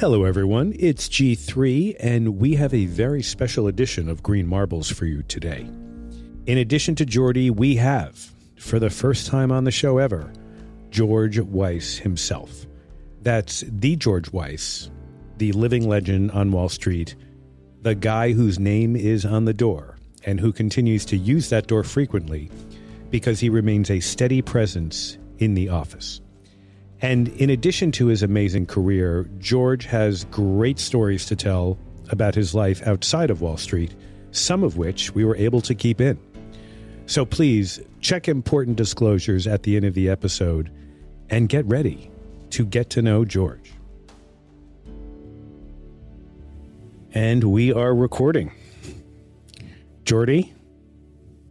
Hello, everyone. It's G3, and we have a very special edition of Green Marbles for you today. In addition to Jordy, we have, for the first time on the show ever, George Weiss himself. That's the George Weiss, the living legend on Wall Street, the guy whose name is on the door and who continues to use that door frequently because he remains a steady presence in the office. And in addition to his amazing career, George has great stories to tell about his life outside of Wall Street, some of which we were able to keep in. So please check important disclosures at the end of the episode and get ready to get to know George. And we are recording. Jordy,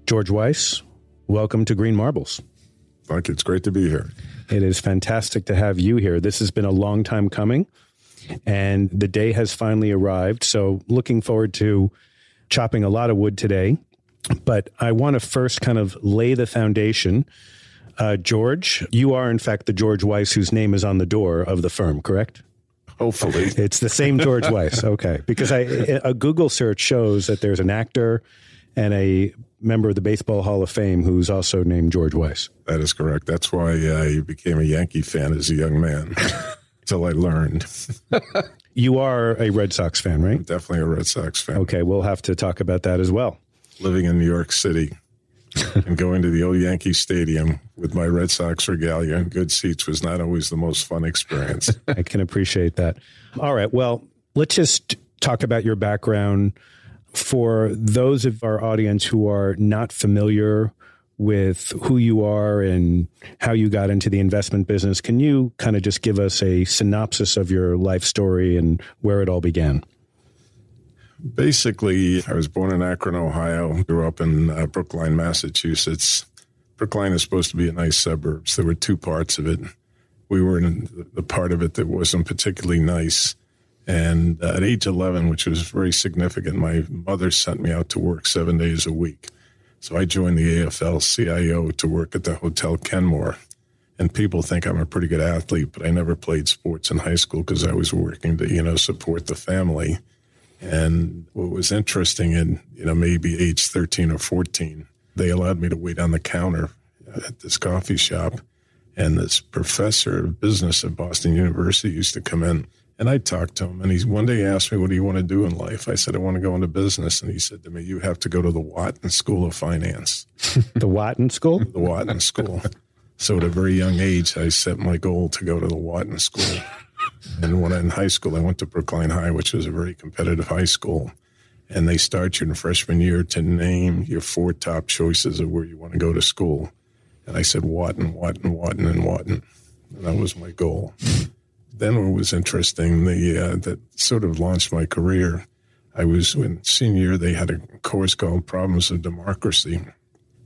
George Weiss, welcome to Green Marbles. Thank you. It's great to be here. It is fantastic to have you here. This has been a long time coming, and the day has finally arrived. So, looking forward to chopping a lot of wood today. But I want to first kind of lay the foundation. Uh, George, you are, in fact, the George Weiss whose name is on the door of the firm, correct? Hopefully. It's the same George Weiss. Okay. Because I, a Google search shows that there's an actor and a member of the Baseball Hall of Fame who's also named George Weiss. That is correct. That's why uh, I became a Yankee fan as a young man until I learned. you are a Red Sox fan, right? I'm definitely a Red Sox fan. Okay, we'll have to talk about that as well. Living in New York City and going to the old Yankee Stadium with my Red Sox regalia and good seats was not always the most fun experience. I can appreciate that. All right. Well, let's just talk about your background for those of our audience who are not familiar with who you are and how you got into the investment business, can you kind of just give us a synopsis of your life story and where it all began? Basically, I was born in Akron, Ohio, grew up in uh, Brookline, Massachusetts. Brookline is supposed to be a nice suburbs. There were two parts of it. We were in the part of it that wasn't particularly nice. And uh, at age 11, which was very significant, my mother sent me out to work seven days a week. So I joined the AFL CIO to work at the Hotel Kenmore. And people think I'm a pretty good athlete, but I never played sports in high school because I was working to, you know, support the family. And what was interesting in, you know, maybe age 13 or 14, they allowed me to wait on the counter at this coffee shop. And this professor of business at Boston University used to come in and I talked to him, and he one day asked me, "What do you want to do in life?" I said, "I want to go into business." And he said to me, "You have to go to the Wharton School of Finance." the Wharton School. The Wharton School. So at a very young age, I set my goal to go to the Wharton School. and when I, in high school, I went to Brookline High, which was a very competitive high school. And they start you in freshman year to name your four top choices of where you want to go to school. And I said Wharton, Wharton, Wharton, and Wharton. And that was my goal then what was interesting, the uh, that sort of launched my career. I was in senior year. They had a course called Problems of Democracy,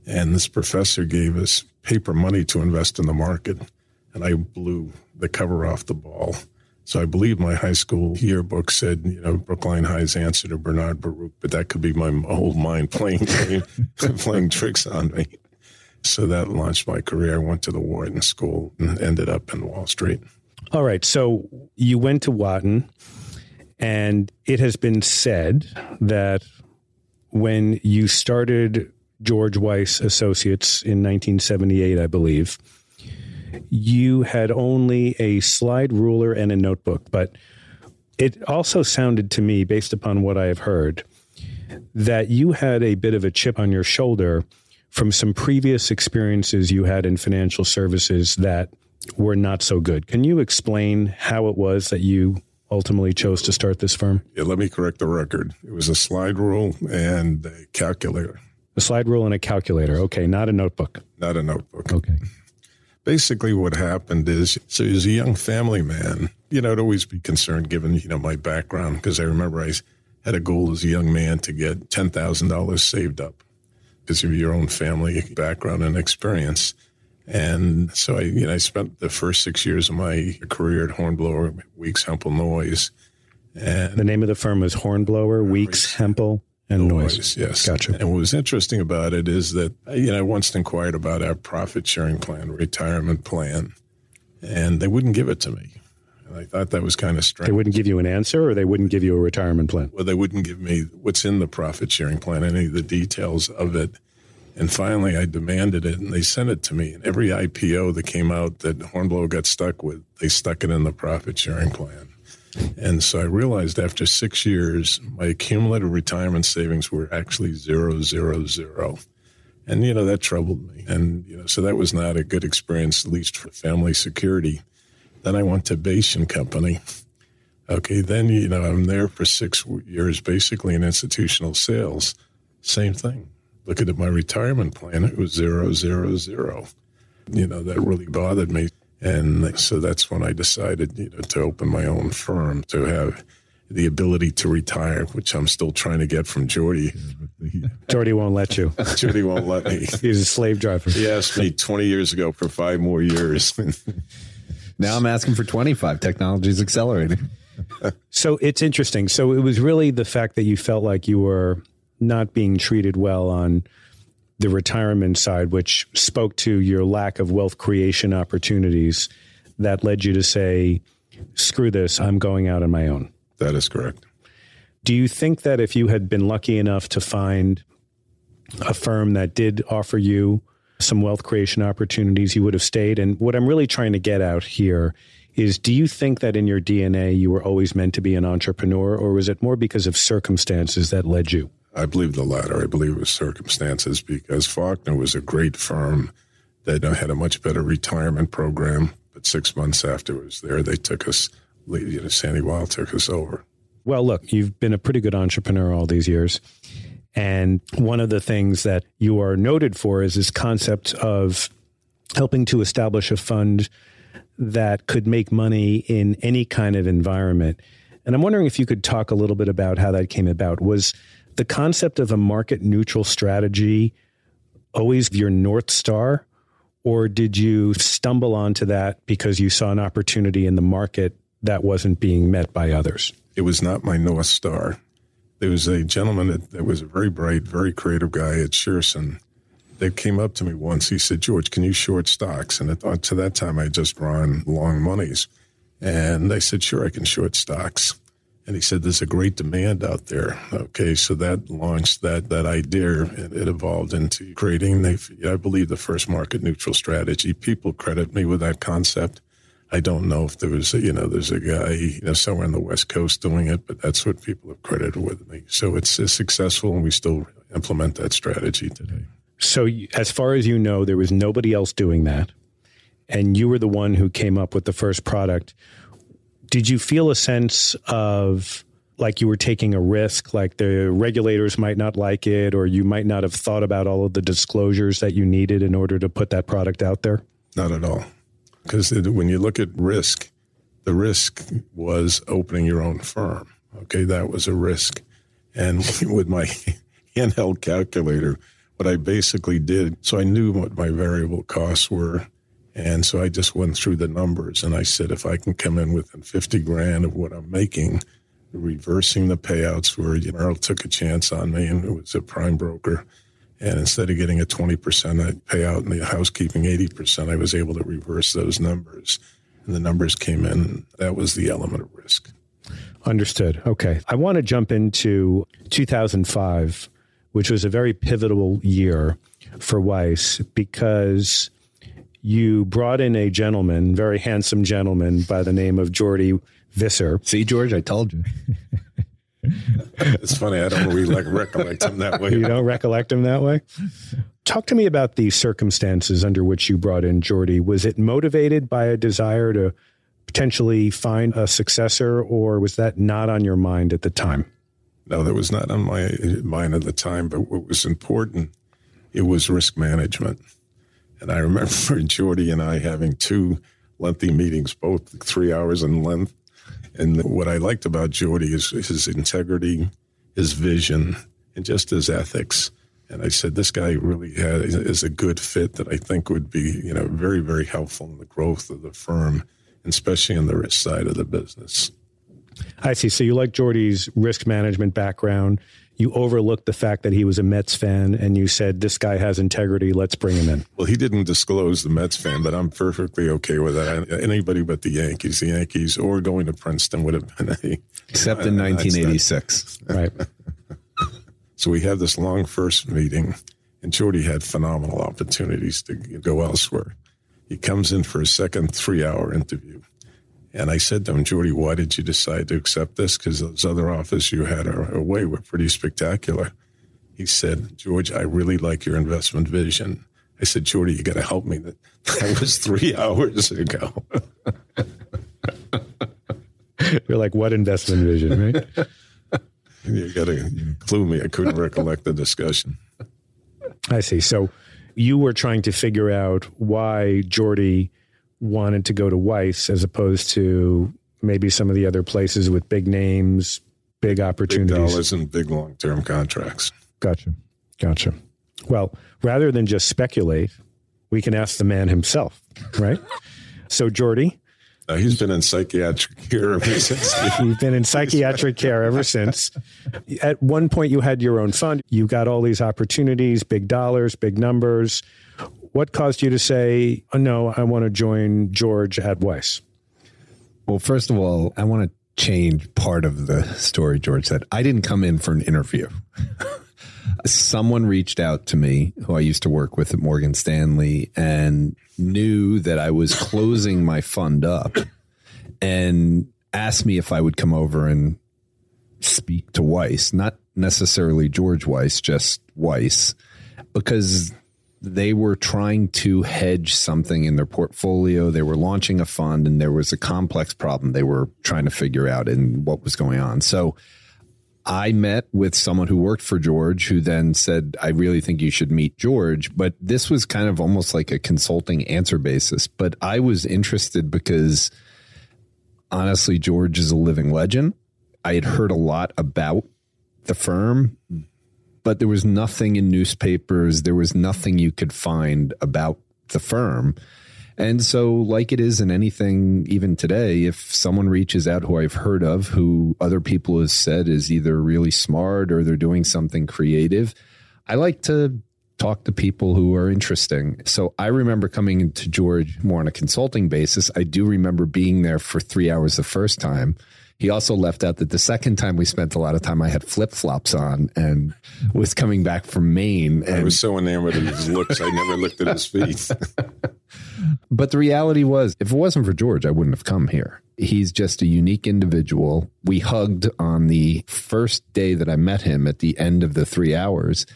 and this professor gave us paper money to invest in the market, and I blew the cover off the ball. So I believe my high school yearbook said, you know, Brookline High's answer to Bernard Baruch, but that could be my old mind playing playing tricks on me. So that launched my career. I went to the Wharton School and ended up in Wall Street. All right. So you went to Wharton, and it has been said that when you started George Weiss Associates in 1978, I believe, you had only a slide ruler and a notebook. But it also sounded to me, based upon what I have heard, that you had a bit of a chip on your shoulder from some previous experiences you had in financial services that were not so good. Can you explain how it was that you ultimately chose to start this firm? Yeah, let me correct the record. It was a slide rule and a calculator. A slide rule and a calculator. Okay, not a notebook. Not a notebook. Okay. Basically, what happened is, so as a young family man, you know, I'd always be concerned given, you know, my background, because I remember I had a goal as a young man to get $10,000 saved up because of your own family background and experience. And so I, you know, I spent the first six years of my career at Hornblower, Weeks, Hemphill, Noyes. And the name of the firm was Hornblower, Weeks, Hemphill, and Noyes. Noyes. Yes. Gotcha. And what was interesting about it is that, you know, I once inquired about our profit sharing plan, retirement plan, and they wouldn't give it to me. And I thought that was kind of strange. They wouldn't give you an answer or they wouldn't give you a retirement plan? Well, they wouldn't give me what's in the profit sharing plan, any of the details of it. And finally, I demanded it, and they sent it to me. And every IPO that came out that Hornblower got stuck with, they stuck it in the profit sharing plan. And so I realized after six years, my cumulative retirement savings were actually zero, zero, zero. And, you know, that troubled me. And, you know, so that was not a good experience, at least for family security. Then I went to and Company. Okay, then, you know, I'm there for six years, basically in institutional sales. Same thing. Looking at my retirement plan, it was zero, zero, zero. You know, that really bothered me. And so that's when I decided, you know, to open my own firm, to have the ability to retire, which I'm still trying to get from Jordy. Jordy won't let you. Jordy won't let me. He's a slave driver. He asked me 20 years ago for five more years. now I'm asking for 25. Technology's accelerating. so it's interesting. So it was really the fact that you felt like you were not being treated well on the retirement side, which spoke to your lack of wealth creation opportunities that led you to say, screw this, I'm going out on my own. That is correct. Do you think that if you had been lucky enough to find a firm that did offer you some wealth creation opportunities, you would have stayed? And what I'm really trying to get out here is do you think that in your DNA you were always meant to be an entrepreneur, or was it more because of circumstances that led you? I believe the latter. I believe it was circumstances because Faulkner was a great firm that uh, had a much better retirement program. But six months after it was there, they took us, you know, Sandy Weill took us over. Well, look, you've been a pretty good entrepreneur all these years. And one of the things that you are noted for is this concept of helping to establish a fund that could make money in any kind of environment. And I'm wondering if you could talk a little bit about how that came about. Was the concept of a market neutral strategy always your North Star? Or did you stumble onto that because you saw an opportunity in the market that wasn't being met by others? It was not my North Star. There was a gentleman that, that was a very bright, very creative guy at Shearson that came up to me once. He said, George, can you short stocks? And to that time, I just run long monies. And I said, sure, I can short stocks. And he said, "There's a great demand out there." Okay, so that launched that that idea, and it evolved into creating, I believe, the first market neutral strategy. People credit me with that concept. I don't know if there was, a, you know, there's a guy, you know, somewhere on the West Coast doing it, but that's what people have credited with me. So it's, it's successful, and we still implement that strategy today. So, as far as you know, there was nobody else doing that, and you were the one who came up with the first product did you feel a sense of like you were taking a risk, like the regulators might not like it, or you might not have thought about all of the disclosures that you needed in order to put that product out there? Not at all. Because when you look at risk, the risk was opening your own firm. Okay, that was a risk. And with my handheld calculator, what I basically did, so I knew what my variable costs were and so I just went through the numbers and I said, if I can come in within 50 grand of what I'm making, reversing the payouts where know, took a chance on me and it was a prime broker. And instead of getting a 20% payout and the housekeeping 80%, I was able to reverse those numbers. And the numbers came in. That was the element of risk. Understood. Okay. I want to jump into 2005, which was a very pivotal year for Weiss because you brought in a gentleman, very handsome gentleman by the name of Jordy Visser. See, George, I told you. it's funny. I don't really like recollect him that way. You don't recollect him that way? Talk to me about the circumstances under which you brought in Jordy. Was it motivated by a desire to potentially find a successor, or was that not on your mind at the time? No, that was not on my mind at the time. But what was important, it was risk management. And I remember Jordy and I having two lengthy meetings, both three hours in length. And what I liked about Jordy is his integrity, his vision, and just his ethics. And I said, this guy really has, is a good fit that I think would be, you know, very, very helpful in the growth of the firm, especially in the risk side of the business. I see. So you like Jordy's risk management background. You overlooked the fact that he was a Mets fan and you said, this guy has integrity. Let's bring him in. Well, he didn't disclose the Mets fan, but I'm perfectly okay with that. Anybody but the Yankees, the Yankees, or going to Princeton would have been a. Except in 1986. Right. so we had this long first meeting, and Jordy had phenomenal opportunities to go elsewhere. He comes in for a second three hour interview. And I said to him, Jordy, why did you decide to accept this? Because those other offers you had away were pretty spectacular. He said, George, I really like your investment vision. I said, Jordy, you got to help me. That, that was three hours ago. You're like, what investment vision, right? you got to clue me. I couldn't recollect the discussion. I see. So you were trying to figure out why Jordy wanted to go to Weiss as opposed to maybe some of the other places with big names, big opportunities. Big dollars and big long term contracts. Gotcha. Gotcha. Well, rather than just speculate, we can ask the man himself, right? so, Jordy. Uh, he's been in psychiatric care ever since. He's been in psychiatric care ever since. At one point, you had your own fund. You got all these opportunities, big dollars, big numbers. What caused you to say, oh, no, I want to join George at Weiss? Well, first of all, I want to change part of the story George said. I didn't come in for an interview. Someone reached out to me who I used to work with at Morgan Stanley and knew that I was closing my fund up and asked me if I would come over and speak to Weiss, not necessarily George Weiss, just Weiss, because they were trying to hedge something in their portfolio. They were launching a fund and there was a complex problem they were trying to figure out and what was going on. So I met with someone who worked for George who then said, I really think you should meet George. But this was kind of almost like a consulting answer basis. But I was interested because honestly, George is a living legend. I had heard a lot about the firm, but there was nothing in newspapers. There was nothing you could find about the firm. And so, like it is in anything, even today, if someone reaches out who I've heard of, who other people have said is either really smart or they're doing something creative, I like to talk to people who are interesting. So I remember coming into George more on a consulting basis. I do remember being there for three hours the first time he also left out that the second time we spent a lot of time, I had flip flops on and was coming back from Maine. And, I was so enamored of his looks, I never looked at his feet. but the reality was, if it wasn't for George, I wouldn't have come here. He's just a unique individual. We hugged on the first day that I met him at the end of the three hours.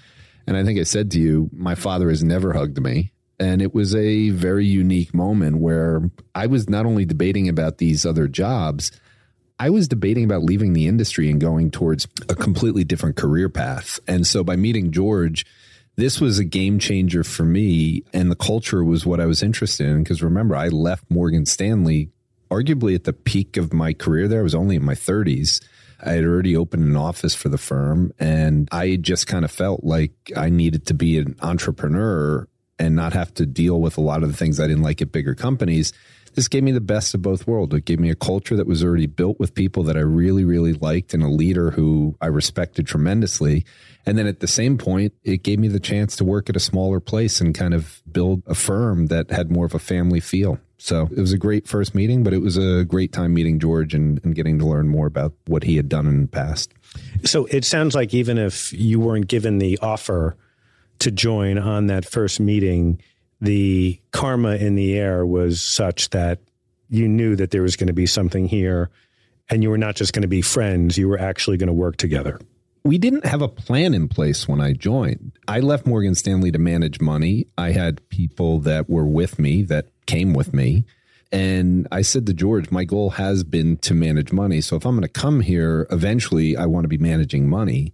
And I think I said to you, my father has never hugged me. And it was a very unique moment where I was not only debating about these other jobs, I was debating about leaving the industry and going towards a completely different career path. And so by meeting George, this was a game changer for me. And the culture was what I was interested in. Because remember, I left Morgan Stanley arguably at the peak of my career there. I was only in my 30s. I had already opened an office for the firm and I just kind of felt like I needed to be an entrepreneur and not have to deal with a lot of the things I didn't like at bigger companies this gave me the best of both worlds. It gave me a culture that was already built with people that I really, really liked and a leader who I respected tremendously. And then at the same point, it gave me the chance to work at a smaller place and kind of build a firm that had more of a family feel. So it was a great first meeting, but it was a great time meeting George and, and getting to learn more about what he had done in the past. So it sounds like even if you weren't given the offer to join on that first meeting, the karma in the air was such that you knew that there was going to be something here and you were not just going to be friends, you were actually going to work together. We didn't have a plan in place when I joined. I left Morgan Stanley to manage money. I had people that were with me that came with me. And I said to George, my goal has been to manage money. So if I'm going to come here, eventually I want to be managing money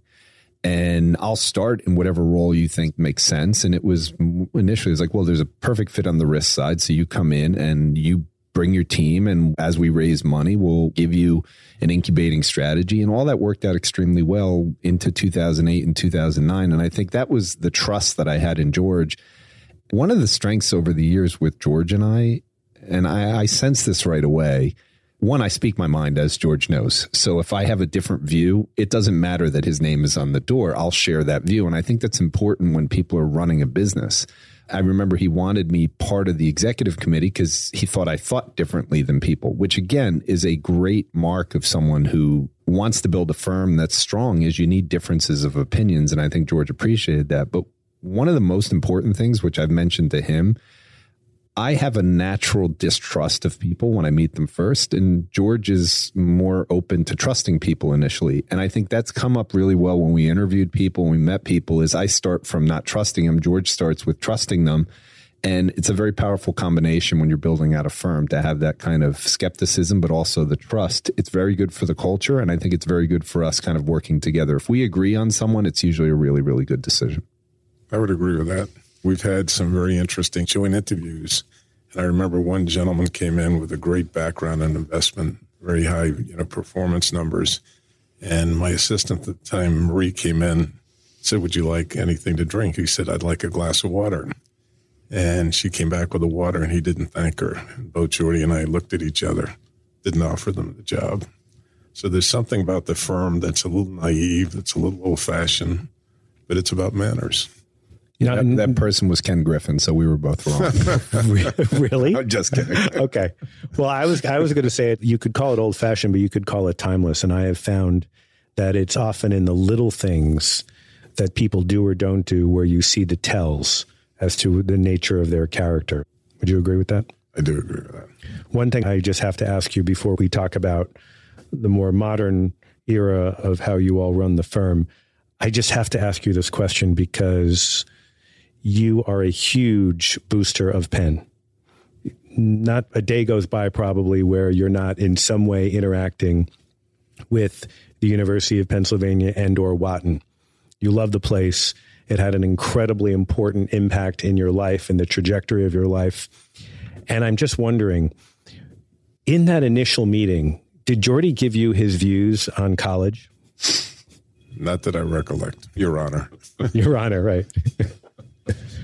and I'll start in whatever role you think makes sense. And it was initially it was like, well, there's a perfect fit on the risk side. So you come in and you bring your team. And as we raise money, we'll give you an incubating strategy. And all that worked out extremely well into 2008 and 2009. And I think that was the trust that I had in George. One of the strengths over the years with George and I, and I, I sense this right away, one, I speak my mind, as George knows. So if I have a different view, it doesn't matter that his name is on the door. I'll share that view. And I think that's important when people are running a business. I remember he wanted me part of the executive committee because he thought I thought differently than people, which again is a great mark of someone who wants to build a firm that's strong is you need differences of opinions. And I think George appreciated that. But one of the most important things, which I've mentioned to him, I have a natural distrust of people when I meet them first, and George is more open to trusting people initially. And I think that's come up really well when we interviewed people, when we met people, is I start from not trusting them. George starts with trusting them. And it's a very powerful combination when you're building out a firm to have that kind of skepticism, but also the trust. It's very good for the culture. And I think it's very good for us kind of working together. If we agree on someone, it's usually a really, really good decision. I would agree with that. We've had some very interesting joint interviews. And I remember one gentleman came in with a great background in investment, very high, you know, performance numbers. And my assistant at the time, Marie, came in, said, Would you like anything to drink? He said, I'd like a glass of water. And she came back with the water and he didn't thank her. Both Jordy and I looked at each other, didn't offer them the job. So there's something about the firm that's a little naive, that's a little old fashioned, but it's about manners. You know, that, that, person was Ken Griffin, so we were both wrong. really? I'm just kidding. okay. Well, I was I was going to say it. You could call it old fashioned, but you could call it timeless. And I have found that it's often in the little things that people do or don't do where you see the tells as to the nature of their character. Would you agree with that? I do agree with that. One thing I just have to ask you before we talk about the more modern era of how you all run the firm, I just have to ask you this question because you are a huge booster of Penn. Not a day goes by probably where you're not in some way interacting with the University of Pennsylvania and or Wharton. You love the place. It had an incredibly important impact in your life and the trajectory of your life. And I'm just wondering, in that initial meeting, did Jordy give you his views on college? Not that I recollect, Your Honor. Your Honor, right.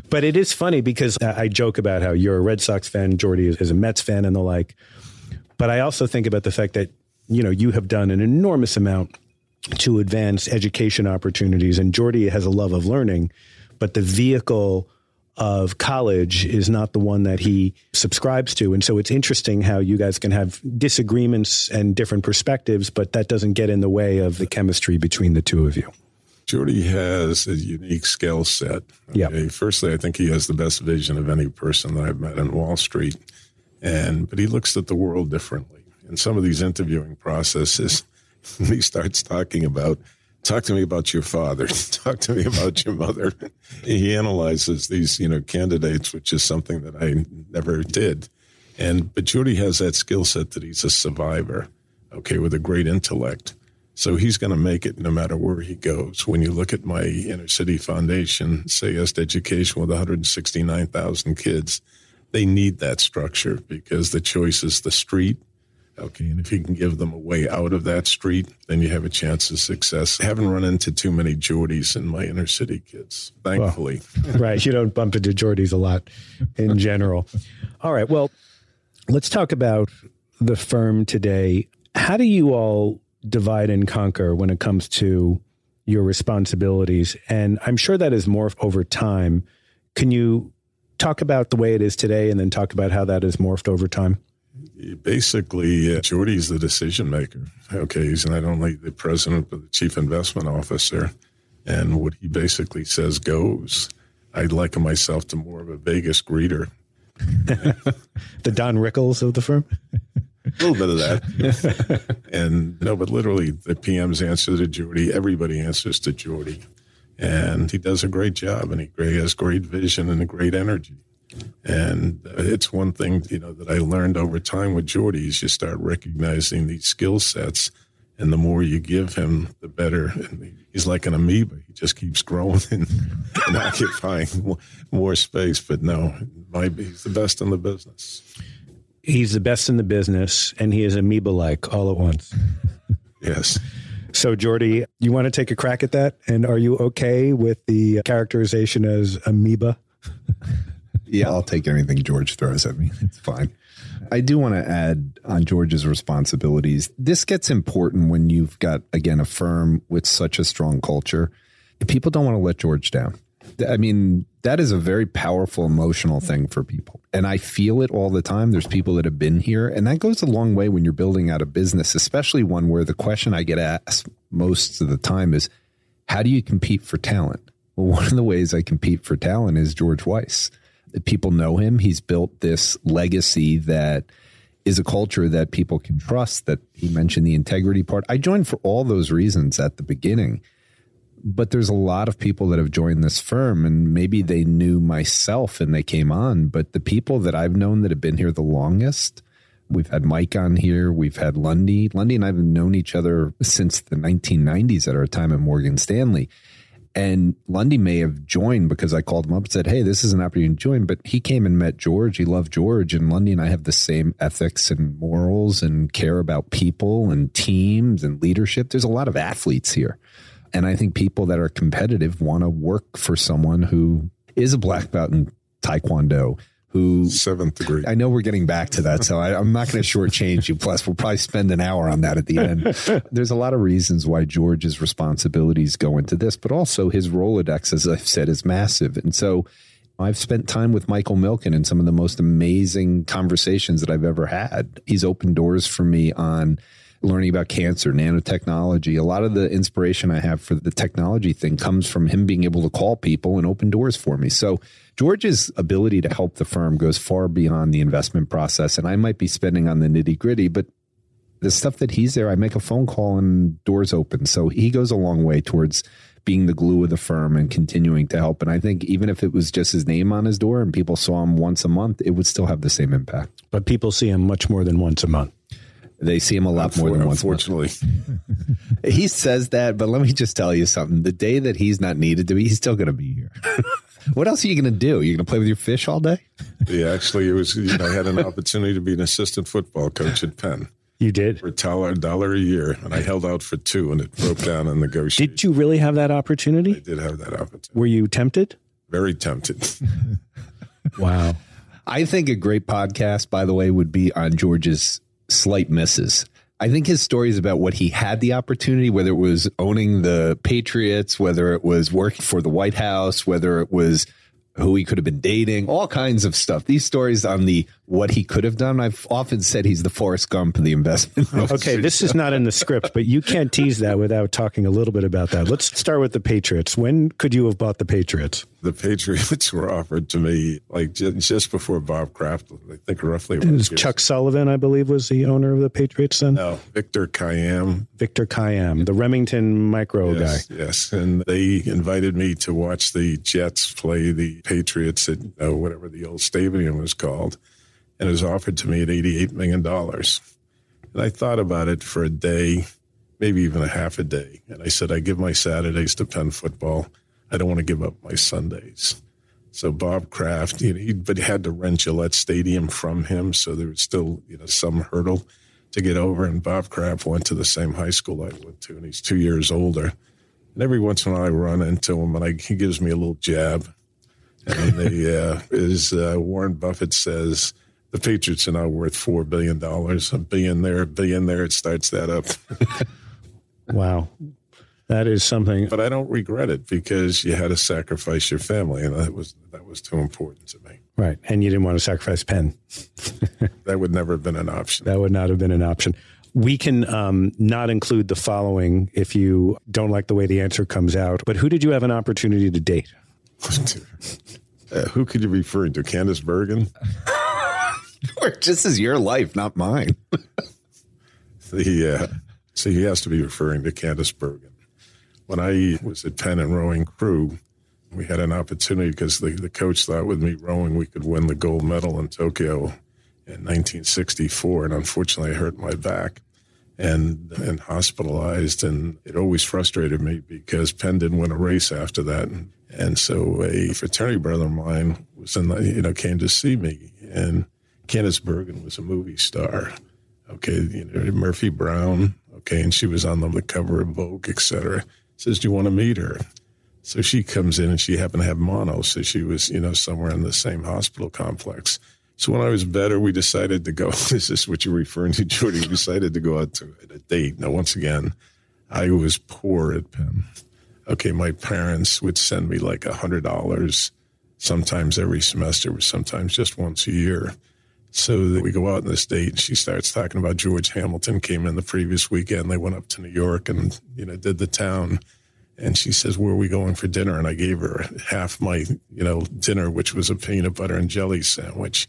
But it is funny because I joke about how you're a Red Sox fan, Jordy is a Mets fan, and the like. But I also think about the fact that you know you have done an enormous amount to advance education opportunities, and Jordy has a love of learning, but the vehicle of college is not the one that he subscribes to. And so it's interesting how you guys can have disagreements and different perspectives, but that doesn't get in the way of the chemistry between the two of you. Jordy has a unique skill set. Okay? Yeah. Firstly, I think he has the best vision of any person that I've met in Wall Street, and but he looks at the world differently. In some of these interviewing processes, he starts talking about talk to me about your father talk to me about your mother he analyzes these you know candidates which is something that i never did and but jordy has that skill set that he's a survivor okay with a great intellect so he's going to make it no matter where he goes. When you look at my inner city foundation, Say Yes to Education with 169,000 kids, they need that structure because the choice is the street. Okay, and if you can give them a way out of that street, then you have a chance of success. I haven't run into too many Jordys in my inner city kids, thankfully. Well, right, you don't bump into Jordys a lot in general. All right, well, let's talk about the firm today. How do you all divide and conquer when it comes to your responsibilities. And I'm sure that is morphed over time. Can you talk about the way it is today and then talk about how that has morphed over time? Basically, uh, Jordy's the decision maker. Okay, he's not only the president, but the chief investment officer. And what he basically says goes. I liken myself to more of a Vegas greeter. the Don Rickles of the firm? a little bit of that. and no, but literally the PMs answer to Jordy. Everybody answers to Jordy. And he does a great job and he has great vision and a great energy. And uh, it's one thing, you know, that I learned over time with Jordy is you start recognizing these skill sets and the more you give him, the better. And he's like an amoeba; he just keeps growing and, and occupying more, more, space. But no, my, he's the best in the business he's the best in the business and he is amoeba like all at once. yes. So, Jordy, you want to take a crack at that? And are you okay with the characterization as amoeba? yeah, I'll take anything George throws at me. It's fine. I do want to add on George's responsibilities. This gets important when you've got, again, a firm with such a strong culture. People don't want to let George down. I mean, that is a very powerful emotional thing for people. And I feel it all the time. There's people that have been here, and that goes a long way when you're building out a business, especially one where the question I get asked most of the time is, how do you compete for talent? Well, one of the ways I compete for talent is George Weiss. People know him. He's built this legacy that is a culture that people can trust, that he mentioned the integrity part. I joined for all those reasons at the beginning but there's a lot of people that have joined this firm and maybe they knew myself and they came on but the people that i've known that have been here the longest we've had mike on here we've had lundy. Lundy and i've known each other since the 1990s at our time at morgan stanley. And lundy may have joined because i called him up and said hey this is an opportunity to join but he came and met george. He loved george and lundy and i have the same ethics and morals and care about people and teams and leadership. There's a lot of athletes here and I think people that are competitive want to work for someone who is a black belt in Taekwondo, who seventh degree. I know we're getting back to that, so I, am not going to shortchange you. Plus, we'll probably spend an hour on that at the end. There's a lot of reasons why George's responsibilities go into this, but also his Rolodex, as I've said, is massive. And so I've spent time with Michael Milken in some of the most amazing conversations that I've ever had. He's opened doors for me on learning about cancer, nanotechnology. A lot of the inspiration I have for the technology thing comes from him being able to call people and open doors for me. So George's ability to help the firm goes far beyond the investment process. And I might be spending on the nitty gritty, but the stuff that he's there, I make a phone call and doors open. So he goes a long way towards being the glue of the firm and continuing to help. And I think even if it was just his name on his door and people saw him once a month, it would still have the same impact. But people see him much more than once a month. They see him a lot more than once. Unfortunately, he says that, but let me just tell you something. The day that he's not needed to be, he's still going to be here. what else are you going to do? You're going to play with your fish all day? Yeah, actually, it was. You know, I had an opportunity to be an assistant football coach at Penn. You did for a dollar, dollar a year, and I held out for two, and it broke down in negotiation. Did you really have that opportunity? I did have that opportunity. Were you tempted? Very tempted. wow. I think a great podcast, by the way, would be on George's slight misses. I think his stories about what he had the opportunity, whether it was owning the Patriots, whether it was working for the White House, whether it was who he could have been dating, all kinds of stuff. These stories on the what he could have done. I've often said he's the Forrest Gump of the investment. okay, this is not in the script, but you can't tease that without talking a little bit about that. Let's start with the Patriots. When could you have bought the Patriots? The Patriots were offered to me like just before Bob Kraft. I think roughly. Was Chuck Sullivan, I believe, was the owner of the Patriots then. No, Victor Kiam. Victor Kiam, the Remington Micro yes, guy. Yes, and they invited me to watch the Jets play the Patriots at uh, whatever the old stadium was called and it was offered to me at $88 million. And I thought about it for a day, maybe even a half a day. And I said, I give my Saturdays to Penn football. I don't want to give up my Sundays. So Bob Kraft, you know, he, but he had to rent Gillette Stadium from him. So there was still, you know, some hurdle to get over. And Bob Kraft went to the same high school I went to, and he's two years older. And every once in a while I run into him and I, he gives me a little jab. And the, uh, as uh, Warren Buffett says, the Patriots are now worth four billion dollars. A billion there, a billion there. It starts that up. wow, that is something. But I don't regret it because you had to sacrifice your family, and that was that was too important to me. Right, and you didn't want to sacrifice Penn. that would never have been an option. That would not have been an option. We can um, not include the following if you don't like the way the answer comes out. But who did you have an opportunity to date? uh, who could you be referring to? Candice Bergen. This is your life, not mine. the uh, see, he has to be referring to Candice Bergen. When I was at Penn and rowing crew, we had an opportunity because the, the coach thought with me rowing we could win the gold medal in Tokyo in 1964, and unfortunately I hurt my back and and hospitalized, and it always frustrated me because Penn didn't win a race after that, and, so a fraternity brother of mine was in the, you know came to see me and Candice Bergen was a movie star. Okay, you know, Murphy Brown. Okay, and she was on the cover of Vogue, etc. Says, "Do you want to meet her?" So she comes in, and she happened to have mono, so she was, you know, somewhere in the same hospital complex. So when I was better, we decided to go. This is what you're referring to, Jordy. We decided to go out to a date. Now, once again, I was poor at Penn. Okay, my parents would send me like a hundred dollars, sometimes every semester, sometimes just once a year. So we go out on this date, and she starts talking about George Hamilton came in the previous weekend. They went up to New York and you know did the town. And she says, "Where are we going for dinner?" And I gave her half my you know dinner, which was a peanut butter and jelly sandwich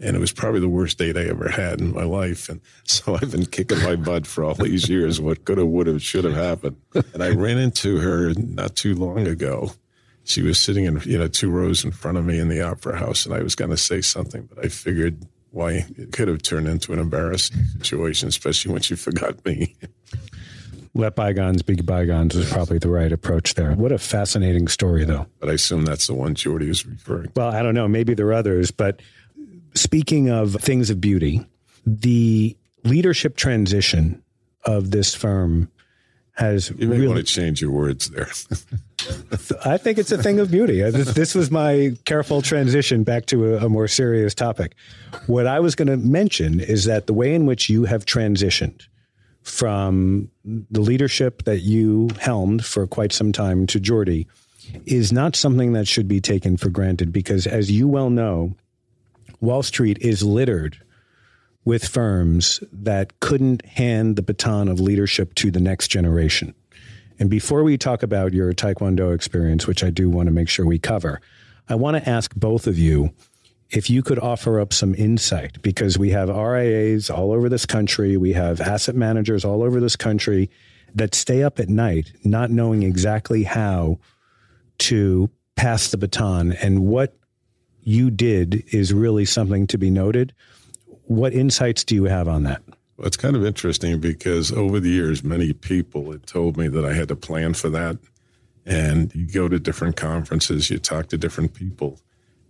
and it was probably the worst date I ever had in my life. And so I've been kicking my butt for all these years. What could have, would have, should have happened. And I ran into her not too long ago. She was sitting in, you know, two rows in front of me in the opera house, and I was going to say something, but I figured why it could have turned into an embarrassing situation, especially when she forgot me. Let bygones be bygones is probably the right approach there. What a fascinating story, though. But I assume that's the one Jordy is referring. Well, I don't know. Maybe there are others, but speaking of things of beauty, the leadership transition of this firm has you may really, want to change your words there. I think it's a thing of beauty. Uh, this was my careful transition back to a, a more serious topic. What I was going to mention is that the way in which you have transitioned from the leadership that you helmed for quite some time to Jordy is not something that should be taken for granted because, as you well know, Wall Street is littered with firms that couldn't hand the baton of leadership to the next generation. And before we talk about your Taekwondo experience, which I do want to make sure we cover, I want to ask both of you if you could offer up some insight because we have RIAs all over this country, we have asset managers all over this country that stay up at night not knowing exactly how to pass the baton and what you did is really something to be noted. What insights do you have on that? Well, it's kind of interesting because over the years, many people had told me that I had to plan for that. And you go to different conferences, you talk to different people,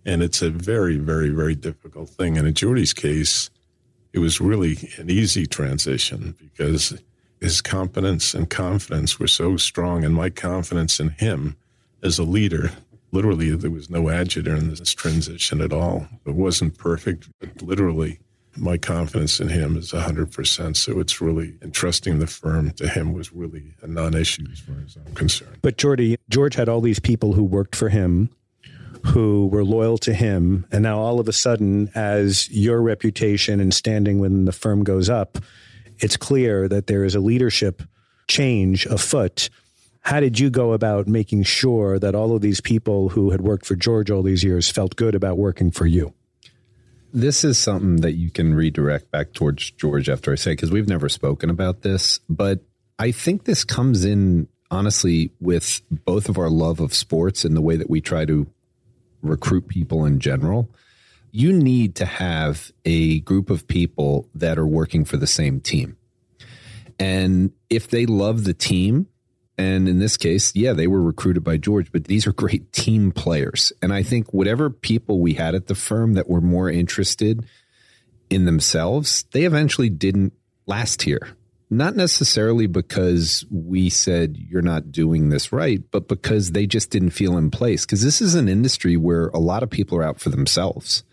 and it's a very, very, very difficult thing. And in Jordy's case, it was really an easy transition because his competence and confidence were so strong, and my confidence in him as a leader literally there was no agita in this transition at all. It wasn't perfect, but literally my confidence in him is 100%. So it's really entrusting the firm to him was really a non issue as far as I'm concerned. But Jordy, George had all these people who worked for him who were loyal to him. And now all of a sudden, as your reputation and standing within the firm goes up, it's clear that there is a leadership change afoot how did you go about making sure that all of these people who had worked for George all these years felt good about working for you? This is something that you can redirect back towards George after I say, because we've never spoken about this, but I think this comes in honestly with both of our love of sports and the way that we try to recruit people in general. You need to have a group of people that are working for the same team. And if they love the team, and in this case, yeah, they were recruited by George, but these are great team players. And I think whatever people we had at the firm that were more interested in themselves, they eventually didn't last here. Not necessarily because we said you're not doing this right, but because they just didn't feel in place. Because this is an industry where a lot of people are out for themselves.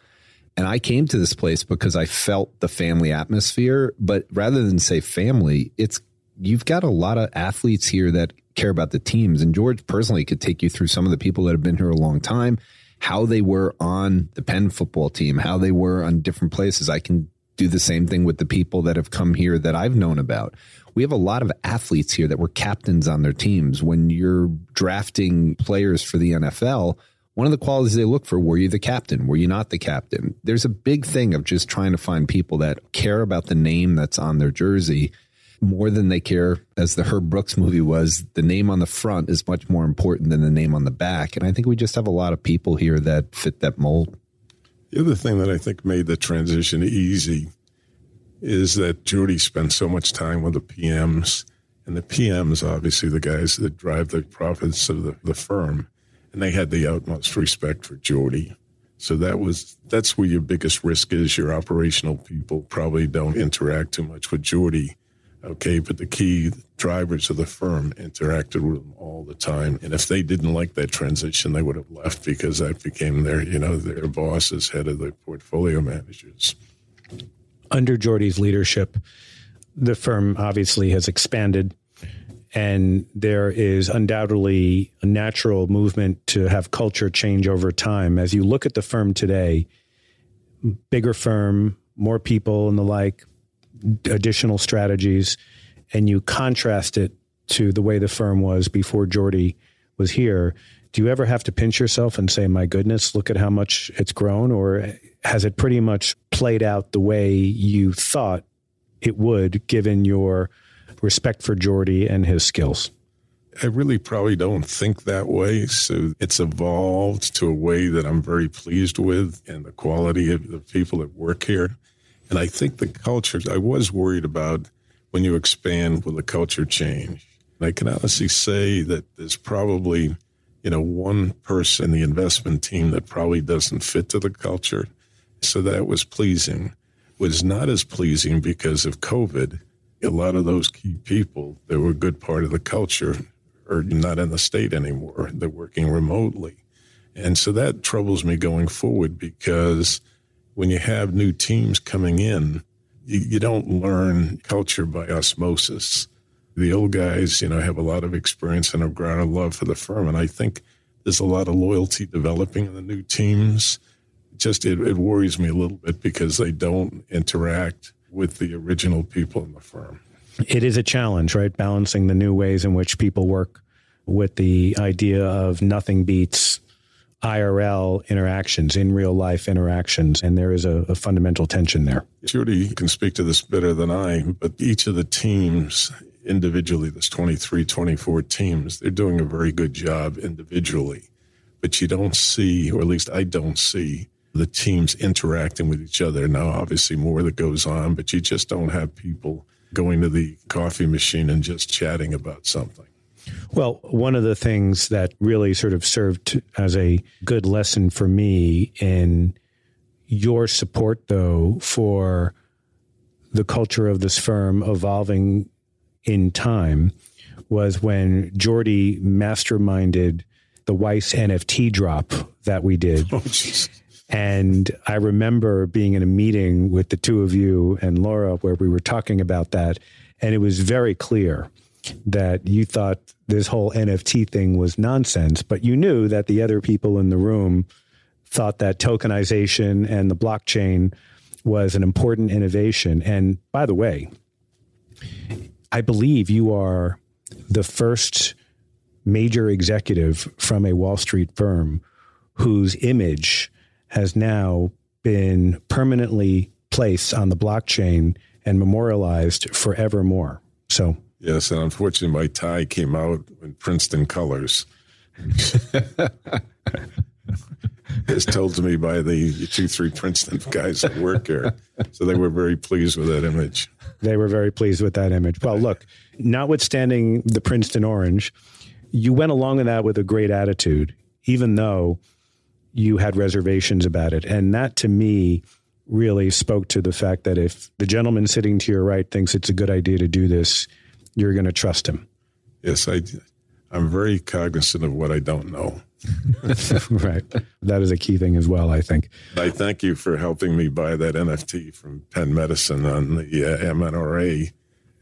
And I came to this place because I felt the family atmosphere. But rather than say family, it's you've got a lot of athletes here that care about the teams. And George personally could take you through some of the people that have been here a long time, how they were on the Penn football team, how they were on different places. I can do the same thing with the people that have come here that I've known about. We have a lot of athletes here that were captains on their teams. When you're drafting players for the NFL, one of the qualities they look for were you the captain? Were you not the captain? There's a big thing of just trying to find people that care about the name that's on their jersey more than they care, as the Herb Brooks movie was, the name on the front is much more important than the name on the back. And I think we just have a lot of people here that fit that mold. The other thing that I think made the transition easy is that Jordy spent so much time with the PMs, and the PMs, obviously, the guys that drive the profits of the, the firm, and they had the utmost respect for Jordy. So that was that's where your biggest risk is. Your operational people probably don't interact too much with Jordy Okay, but the key drivers of the firm interacted with them all the time. And if they didn't like that transition, they would have left because that became their, you know, their boss as head of the portfolio managers. Under Jordy's leadership, the firm obviously has expanded and there is undoubtedly a natural movement to have culture change over time. As you look at the firm today, bigger firm, more people and the like, additional strategies, and you contrast it to the way the firm was before Jordy was here, do you ever have to pinch yourself and say, my goodness, look at how much it's grown? Or has it pretty much played out the way you thought it would, given your respect for Jordy and his skills? I really probably don't think that way. So it's evolved to a way that I'm very pleased with and the quality of the people that work here. And I think the culture, I was worried about when you expand, will the culture change? And I can honestly say that there's probably, you know, one person in the investment team that probably doesn't fit to the culture. So that was pleasing. Was not as pleasing because of COVID. A lot of those key people that were a good part of the culture are not in the state anymore. They're working remotely. And so that troubles me going forward because when you have new teams coming in, you, you don't learn culture by osmosis. The old guys, you know, have a lot of experience and have grown a love for the firm. And I think there's a lot of loyalty developing in the new teams. Just it, it worries me a little bit because they don't interact with the original people in the firm. It is a challenge, right? Balancing the new ways in which people work with the idea of nothing beats IRL interactions, in real life interactions, and there is a, a, fundamental tension there. Judy can speak to this better than I, but each of the teams individually, there's 23, 24 teams, they're doing a very good job individually. But you don't see, or at least I don't see, the teams interacting with each other. Now, obviously, more that goes on, but you just don't have people going to the coffee machine and just chatting about something. Well, one of the things that really sort of served as a good lesson for me in your support, though, for the culture of this firm evolving in time was when Jordy masterminded the Weiss NFT drop that we did. Oh, and I remember being in a meeting with the two of you and Laura where we were talking about that. And it was very clear that you thought this whole NFT thing was nonsense, but you knew that the other people in the room thought that tokenization and the blockchain was an important innovation. And by the way, I believe you are the first major executive from a Wall Street firm whose image has now been permanently placed on the blockchain and memorialized forevermore. So Yes, and unfortunately, my tie came out in Princeton colors. it's told to me by the two, three Princeton guys that work here. So they were very pleased with that image. They were very pleased with that image. Well, look, notwithstanding the Princeton orange, you went along with that with a great attitude, even though you had reservations about it. And that to me really spoke to the fact that if the gentleman sitting to your right thinks it's a good idea to do this, you're going to trust him. Yes, I, I'm very cognizant of what I don't know. right. That is a key thing as well, I think. I thank you for helping me buy that NFT from Penn Medicine on the uh, mRNA,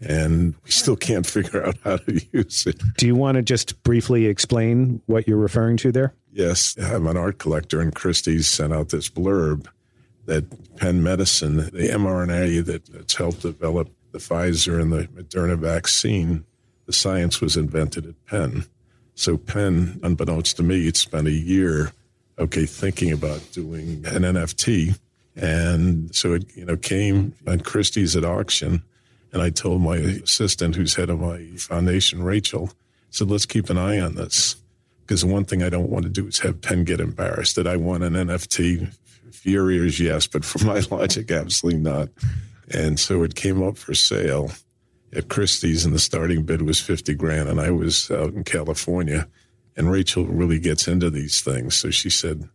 and we still can't figure out how to use it. Do you want to just briefly explain what you're referring to there? Yes, I'm an art collector, and Christie's sent out this blurb that Penn Medicine, the mRNA that, that's helped develop the Pfizer and the Moderna vaccine, the science was invented at Penn. So Penn, unbeknownst to me, had spent a year, okay, thinking about doing an NFT. And so it, you know, came on Christie's at auction. And I told my assistant, who's head of my foundation, Rachel, said, let's keep an eye on this. Because the one thing I don't want to do is have Penn get embarrassed that I want an NFT. Ears, yes, but for my logic, absolutely not. And so it came up for sale at Christie's, and the starting bid was 50 grand. And I was out in California, and Rachel really gets into these things. So she said,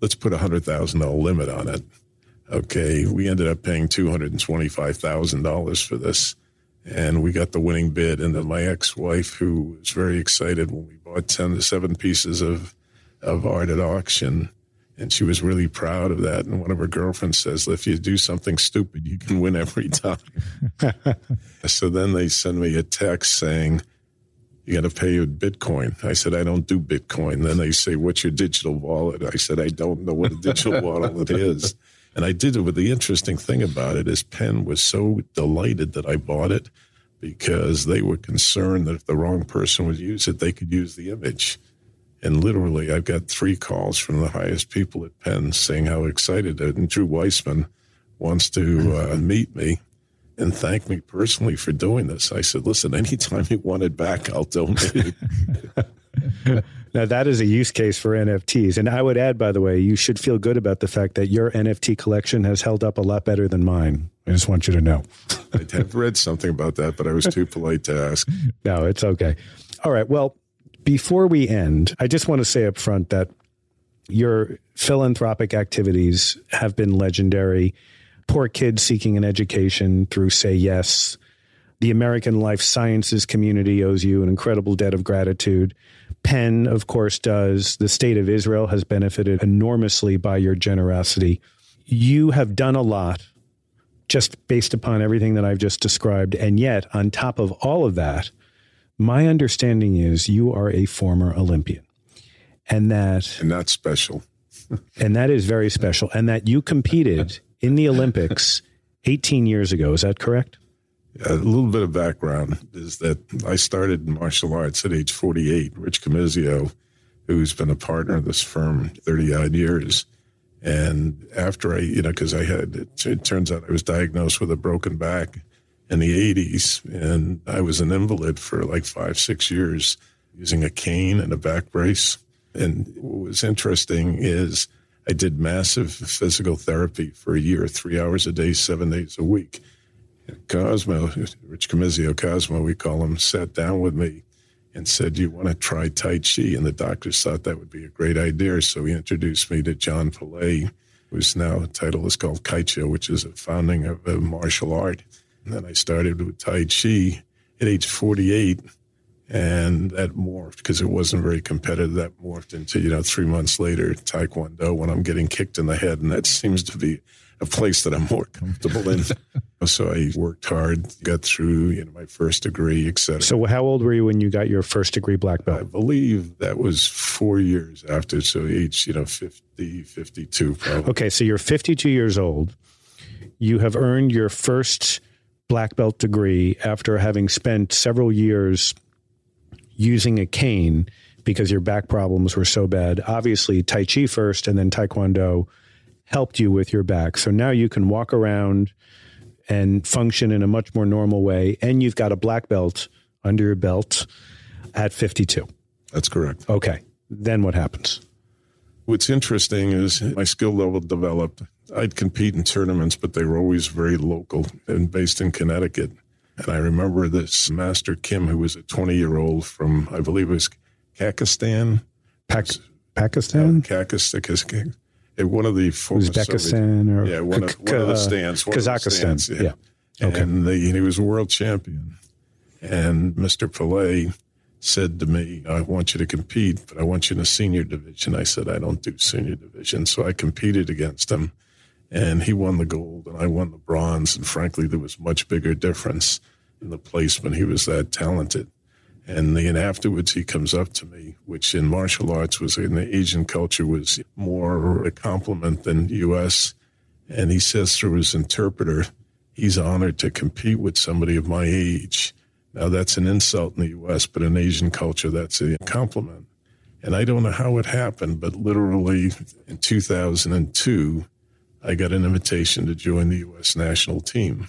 let's put a $100,000 limit on it. Okay. We ended up paying $225,000 for this. and we got the winning bid. And then my ex-wife, who was very excited when we bought ten to seven pieces of of art at auction, and she was really proud of that. And one of her girlfriends says, "If you do something stupid, you can win every time." so then they send me a text saying. You got to pay with Bitcoin. I said, I don't do Bitcoin. Then they say, What's your digital wallet? I said, I don't know what a digital wallet is. And I did it. But the interesting thing about it is Penn was so delighted that I bought it because they were concerned that if the wrong person would use it, they could use the image. And literally, I've got three calls from the highest people at Penn saying how excited it. And Drew Weissman wants to uh, meet me and thank me personally for doing this. I said, listen, anytime you want it back, I'll donate it. Now, that is a use case for NFTs. And I would add, by the way, you should feel good about the fact that your NFT collection has held up a lot better than mine. I just want you to know. I have read something about that, but I was too polite to ask. No, it's okay. All right. Well, before we end, I just want to say up front that your philanthropic activities have been legendary. Poor kids seeking an education through Say Yes. The American Life Sciences community owes you an incredible debt of gratitude. Penn, of course, does. The state of Israel has benefited enormously by your generosity. You have done a lot just based upon everything that I've just described. And yet, on top of all of that, my understanding is you are a former Olympian and that And that's special. and that is very special and that you competed in the Olympics 18 years ago is that correct A little bit of background is that I started martial arts at age 48. Rich Comizio, who's been a partner of this firm 30 odd years. And after I, you know, because I had, it, it turns out I was diagnosed with a broken back in the 80s, and I was an invalid for like five, six years using a cane and a back brace. And what was interesting is I did massive physical therapy for a year, three hours a day, seven days a week. Cosmo, Rich Comizio, Cosmo, we call him, sat down with me and said, You want to try Tai Chi? And the doctors thought that would be a great idea. So he introduced me to John Pillay, who's now title is called Kaicho, which is a founding of a martial art. And then I started with Tai Chi at age 48. And that morphed because it wasn't very competitive. That morphed into, you know, three months later, Taekwondo when I'm getting kicked in the head. And that seems to be a place that I'm more comfortable in. so I worked hard, got through, you know, my first degree, et cetera. so how old were you when you got your first degree black belt? I believe that was four years after. So age, you know, 50, 52 probably. okay so you're 52 years old you have earned your first black belt degree after having spent several years using a cane because your back problems were so bad. Obviously tai chi first and then taekwondo helped you with your back. So now you can walk around and function in a much more normal way and you've got a black belt under your belt at 52 That's correct. okay. Then what happens What's interesting is my skill level developed. I'd compete in tournaments, but they were always very local and based in Connecticut. And I remember this Master Kim, who was a 20 year old from, I believe it was Kakistan. Pak- pakistan Kakistan. One of the Soviet- Uzbekistan or Yeah, one of, one of the uh, stands. of the Kazakhstan. stands, yeah. Okay. And the, he was a world champion. And Mr. Pillay said to me, I want you to compete, but I want you in a senior division. I said, I don't do senior division. So I competed against him. And he won the gold and I won the bronze. And frankly, there was much bigger difference in the placement. He was that talented. And then afterwards, he comes up to me, which in martial arts was in the Asian culture was more a compliment than U.S. And he says through his interpreter, he's honored to compete with somebody of my age. Now that's an insult in the U.S., but in Asian culture, that's a compliment. And I don't know how it happened, but literally in 2002, I got an invitation to join the U.S. national team.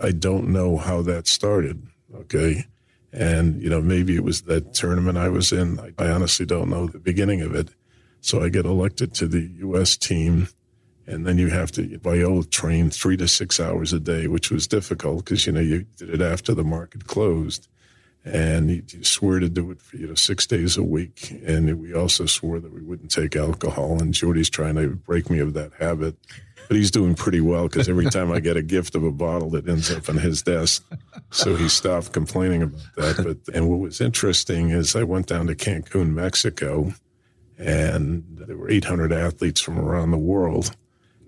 I don't know how that started. Okay. And, you know, maybe it was that tournament I was in. I, honestly don't know the beginning of it. So I get elected to the U.S. team. And then you have to, by oath, train three to six hours a day, which was difficult because, you know, you did it after the market closed. And you, you swear to do it for, you know, six days a week. And we also swore that we wouldn't take alcohol. And Jordy's trying to break me of that habit. but he's doing pretty well because every time I get a gift of a bottle, it ends up on his desk. So he stopped complaining about that. But and what was interesting is I went down to Cancun, Mexico, and there were 800 athletes from around the world.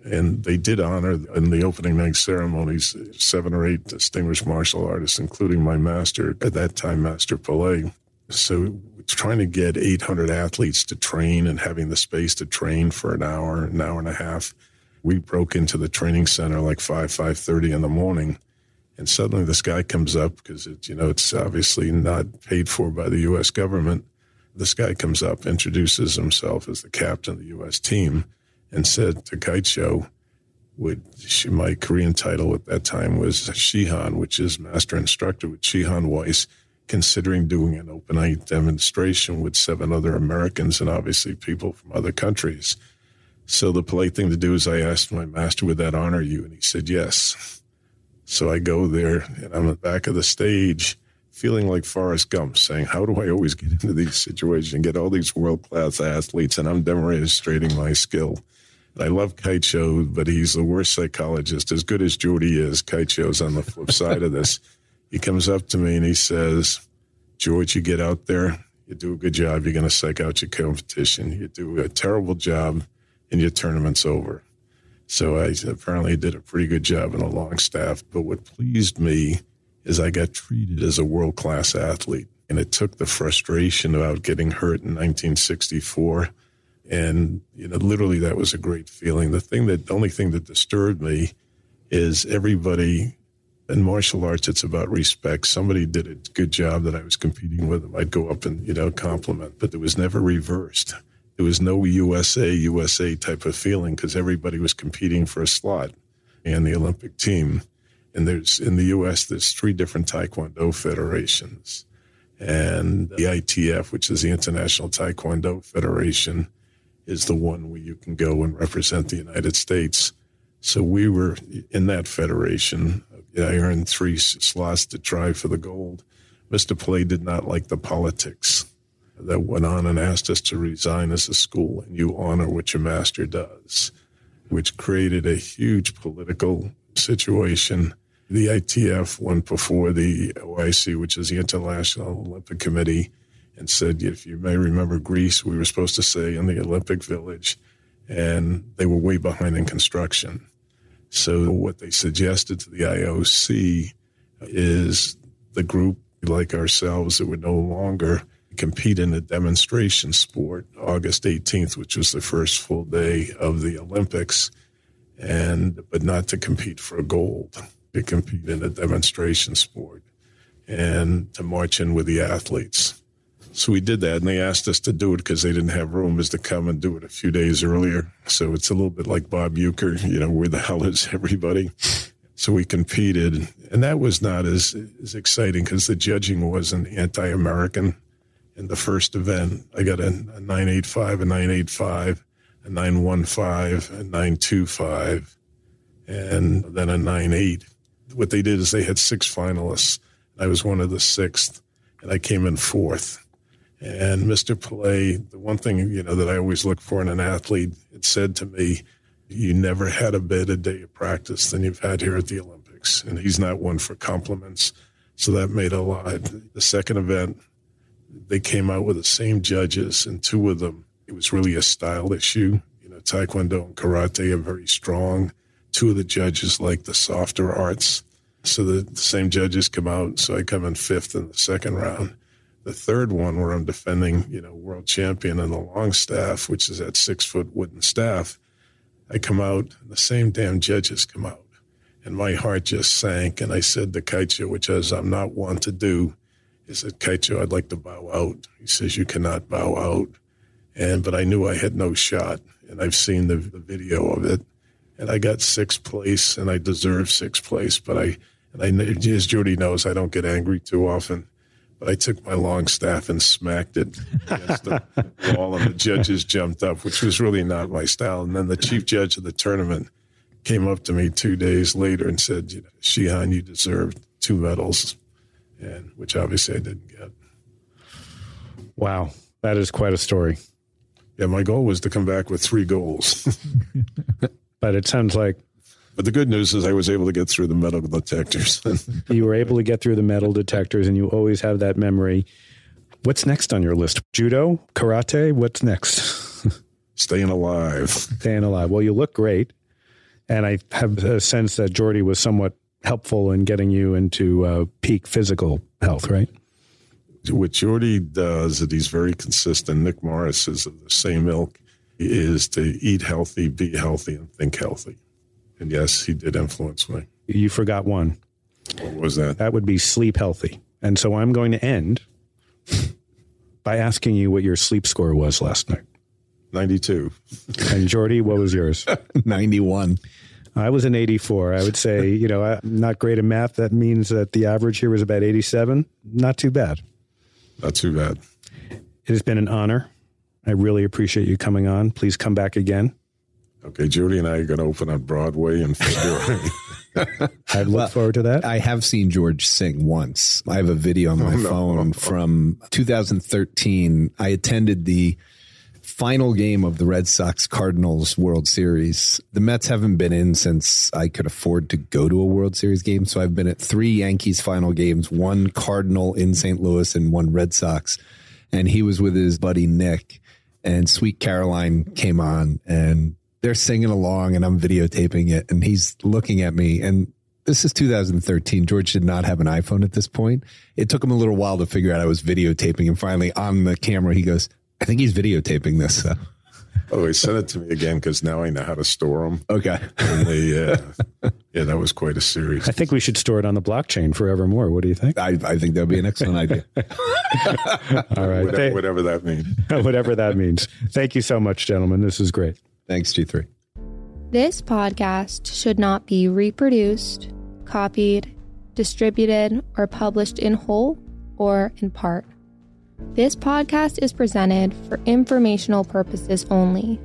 And they did honor in the opening night ceremonies seven or eight distinguished martial artists, including my master at that time, Master Pillay. So trying to get 800 athletes to train and having the space to train for an hour, an hour and a half. We broke into the training center like 5, 5.30 in the morning. And suddenly this guy comes up because it's, you know, it's obviously not paid for by the U.S. government. This guy comes up, introduces himself as the captain of the U.S. team and said to Kaicho, would my Korean title at that time was Shihan, which is master instructor with Shihan Weiss considering doing an open night demonstration with seven other Americans and obviously people from other countries. So the polite thing to do is I asked my master, would that honor you? And he said, yes. So I go there and I'm at the back of the stage feeling like Forrest Gump saying, how do I always get into these situations and get all these world class athletes? And I'm demonstrating my skill. I love Kaicho, but he's the worst psychologist. As good as Jordy is, Kaicho's on the flip side of this. He comes up to me and he says, George, you get out there, you do a good job, you're going to psych out your competition. You do a terrible job, and your tournament's over. So I apparently did a pretty good job in a long staff. But what pleased me is I got treated as a world class athlete. And it took the frustration about getting hurt in 1964. And, you know, literally that was a great feeling. The thing that, the only thing that disturbed me is everybody in martial arts, it's about respect. Somebody did a good job that I was competing with them. I'd go up and, you know, compliment, but it was never reversed. There was no USA, USA type of feeling because everybody was competing for a slot and the Olympic team. And there's, in the US, there's three different Taekwondo federations. And the ITF, which is the International Taekwondo Federation, is the one where you can go and represent the United States. So we were in that federation. I earned three slots to try for the gold. Mr. Pillay did not like the politics that went on and asked us to resign as a school and you honor what your master does, which created a huge political situation. The ITF went before the OIC, which is the International Olympic Committee, and said, if you may remember Greece, we were supposed to say in the Olympic Village, and they were way behind in construction. So what they suggested to the IOC is the group like ourselves that would no longer compete in a demonstration sport August 18th, which was the first full day of the Olympics, and but not to compete for gold, to compete in a demonstration sport and to march in with the athletes. So we did that, and they asked us to do it because they didn't have room, is to come and do it a few days earlier. So it's a little bit like Bob Uecker, you know, where the hell is everybody? So we competed, and that was not as as exciting because the judging wasn't anti-American. In the first event, I got a, a 985, a 985, a 915, a 925, and then a 98. What they did is they had six finalists. I was one of the sixth, and I came in fourth. And Mr. Pillay, the one thing you know that I always look for in an athlete, it said to me, "You never had a better day of practice than you've had here at the Olympics." And he's not one for compliments, so that made a lot. The second event, they came out with the same judges, and two of them, it was really a style issue. You know, Taekwondo and Karate are very strong. Two of the judges like the softer arts, so the, the same judges come out. So I come in fifth in the second round the third one where I'm defending, you know, world champion in the long staff, which is that six foot wooden staff, I come out, the same damn judges come out. And my heart just sank. And I said to Kaicho, which as I'm not one to do, he said, Kaicho, I'd like to bow out. He says, You cannot bow out. And but I knew I had no shot. And I've seen the, the video of it. And I got sixth place and I deserve sixth place. But I and I as Judy knows, I don't get angry too often. But I took my long staff and smacked it against the wall, and the judges jumped up, which was really not my style. And then the chief judge of the tournament came up to me two days later and said, you know, Shihan, you deserved two medals, and which obviously I didn't get. Wow, that is quite a story. Yeah, my goal was to come back with three goals. but it sounds like But the good news is I was able to get through the metal detectors. you were able to get through the metal detectors and you always have that memory. What's next on your list? Judo? Karate? What's next? Staying alive. Staying alive. Well, you look great. And I have a sense that Jordy was somewhat helpful in getting you into uh, peak physical health, right? What Jordy does, that he's very consistent. Nick Morris is of the same ilk, is to eat healthy, be healthy, and think healthy. And yes, he did influence me. You forgot one. What was that? That would be sleep healthy. And so I'm going to end by asking you what your sleep score was last night. 92. And Jordy, what was yours? 91. I was an 84. I would say, you know, I'm not great at math. That means that the average here was about 87. Not too bad. Not too bad. It has been an honor. I really appreciate you coming on. Please come back again. Okay, Jordy and I are going to open on Broadway in February. I look forward to that. I have seen George sing once. I have a video on my oh, no. phone from 2013. I attended the final game of the Red Sox Cardinals World Series. The Mets haven't been in since I could afford to go to a World Series game. So I've been at three Yankees final games, one Cardinal in St. Louis and one Red Sox. And he was with his buddy Nick and Sweet Caroline came on and they're singing along and I'm videotaping it and he's looking at me and this is 2013. George did not have an iPhone at this point. It took him a little while to figure out I was videotaping and finally on the camera he goes, I think he's videotaping this. So. oh, he sent it to me again because now I know how to store them. Okay. And they, uh, yeah, that was quite a series. I think we should store it on the blockchain forevermore. What do you think? I, I think that would be an excellent idea. All right. Whatever, whatever that means. whatever that means. Thank you so much, gentlemen. This is great. Thanks, G3. This podcast should not be reproduced, copied, distributed, or published in whole or in part. This podcast is presented for informational purposes only.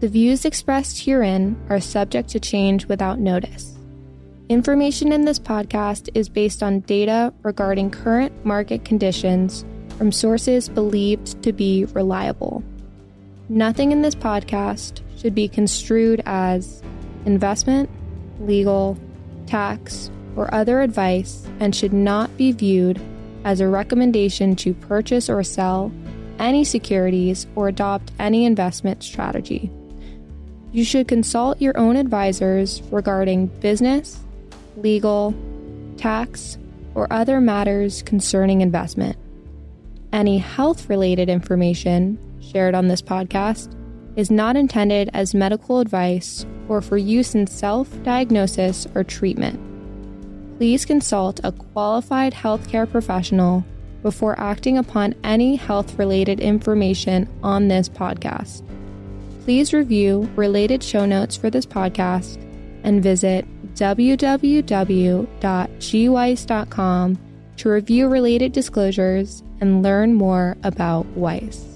The views expressed herein are subject to change without notice. Information in this podcast is based on data regarding current market conditions from sources believed to be reliable. Nothing in this podcast should be construed as investment, legal, tax, or other advice and should not be viewed as a recommendation to purchase or sell any securities or adopt any investment strategy. You should consult your own advisors regarding business, legal, tax, or other matters concerning investment. Any health related information shared on this podcast is not intended as medical advice or for use in self diagnosis or treatment. Please consult a qualified healthcare professional before acting upon any health related information on this podcast. Please review related show notes for this podcast and visit www.gweiss.com to review related disclosures and learn more about Weiss.